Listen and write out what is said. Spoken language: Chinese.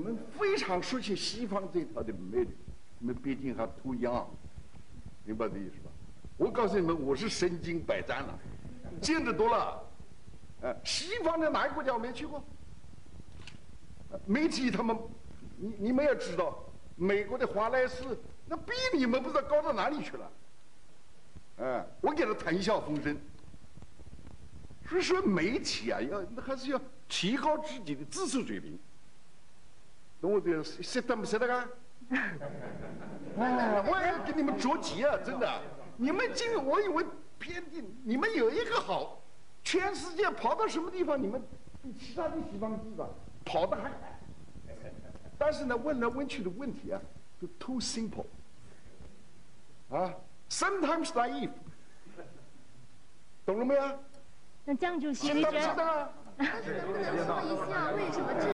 们非常熟悉西方这套的美女，你们毕竟还 too young，明白这意思吧？我告诉你们，我是身经百战了，见得多了。呃，西方的哪个国家我没去过？媒体他们，你你们也知道，美国的华莱士那比你们不知道高到哪里去了。哎，我给他谈笑风生。所以说，媒体啊，要还是要提高自己的知识水平。懂我这个识得不识得啊？哎，我要给你们着急啊！真的，你们今我以为偏地，你们有一个好，全世界跑到什么地方，你们比其他的西方地方跑得还快。但是呢，问来问去的问题啊，就 too simple，啊，sometimes naive，懂了没有？那江主席，知道不你觉得？知道啊？但是能不能说一下为什么这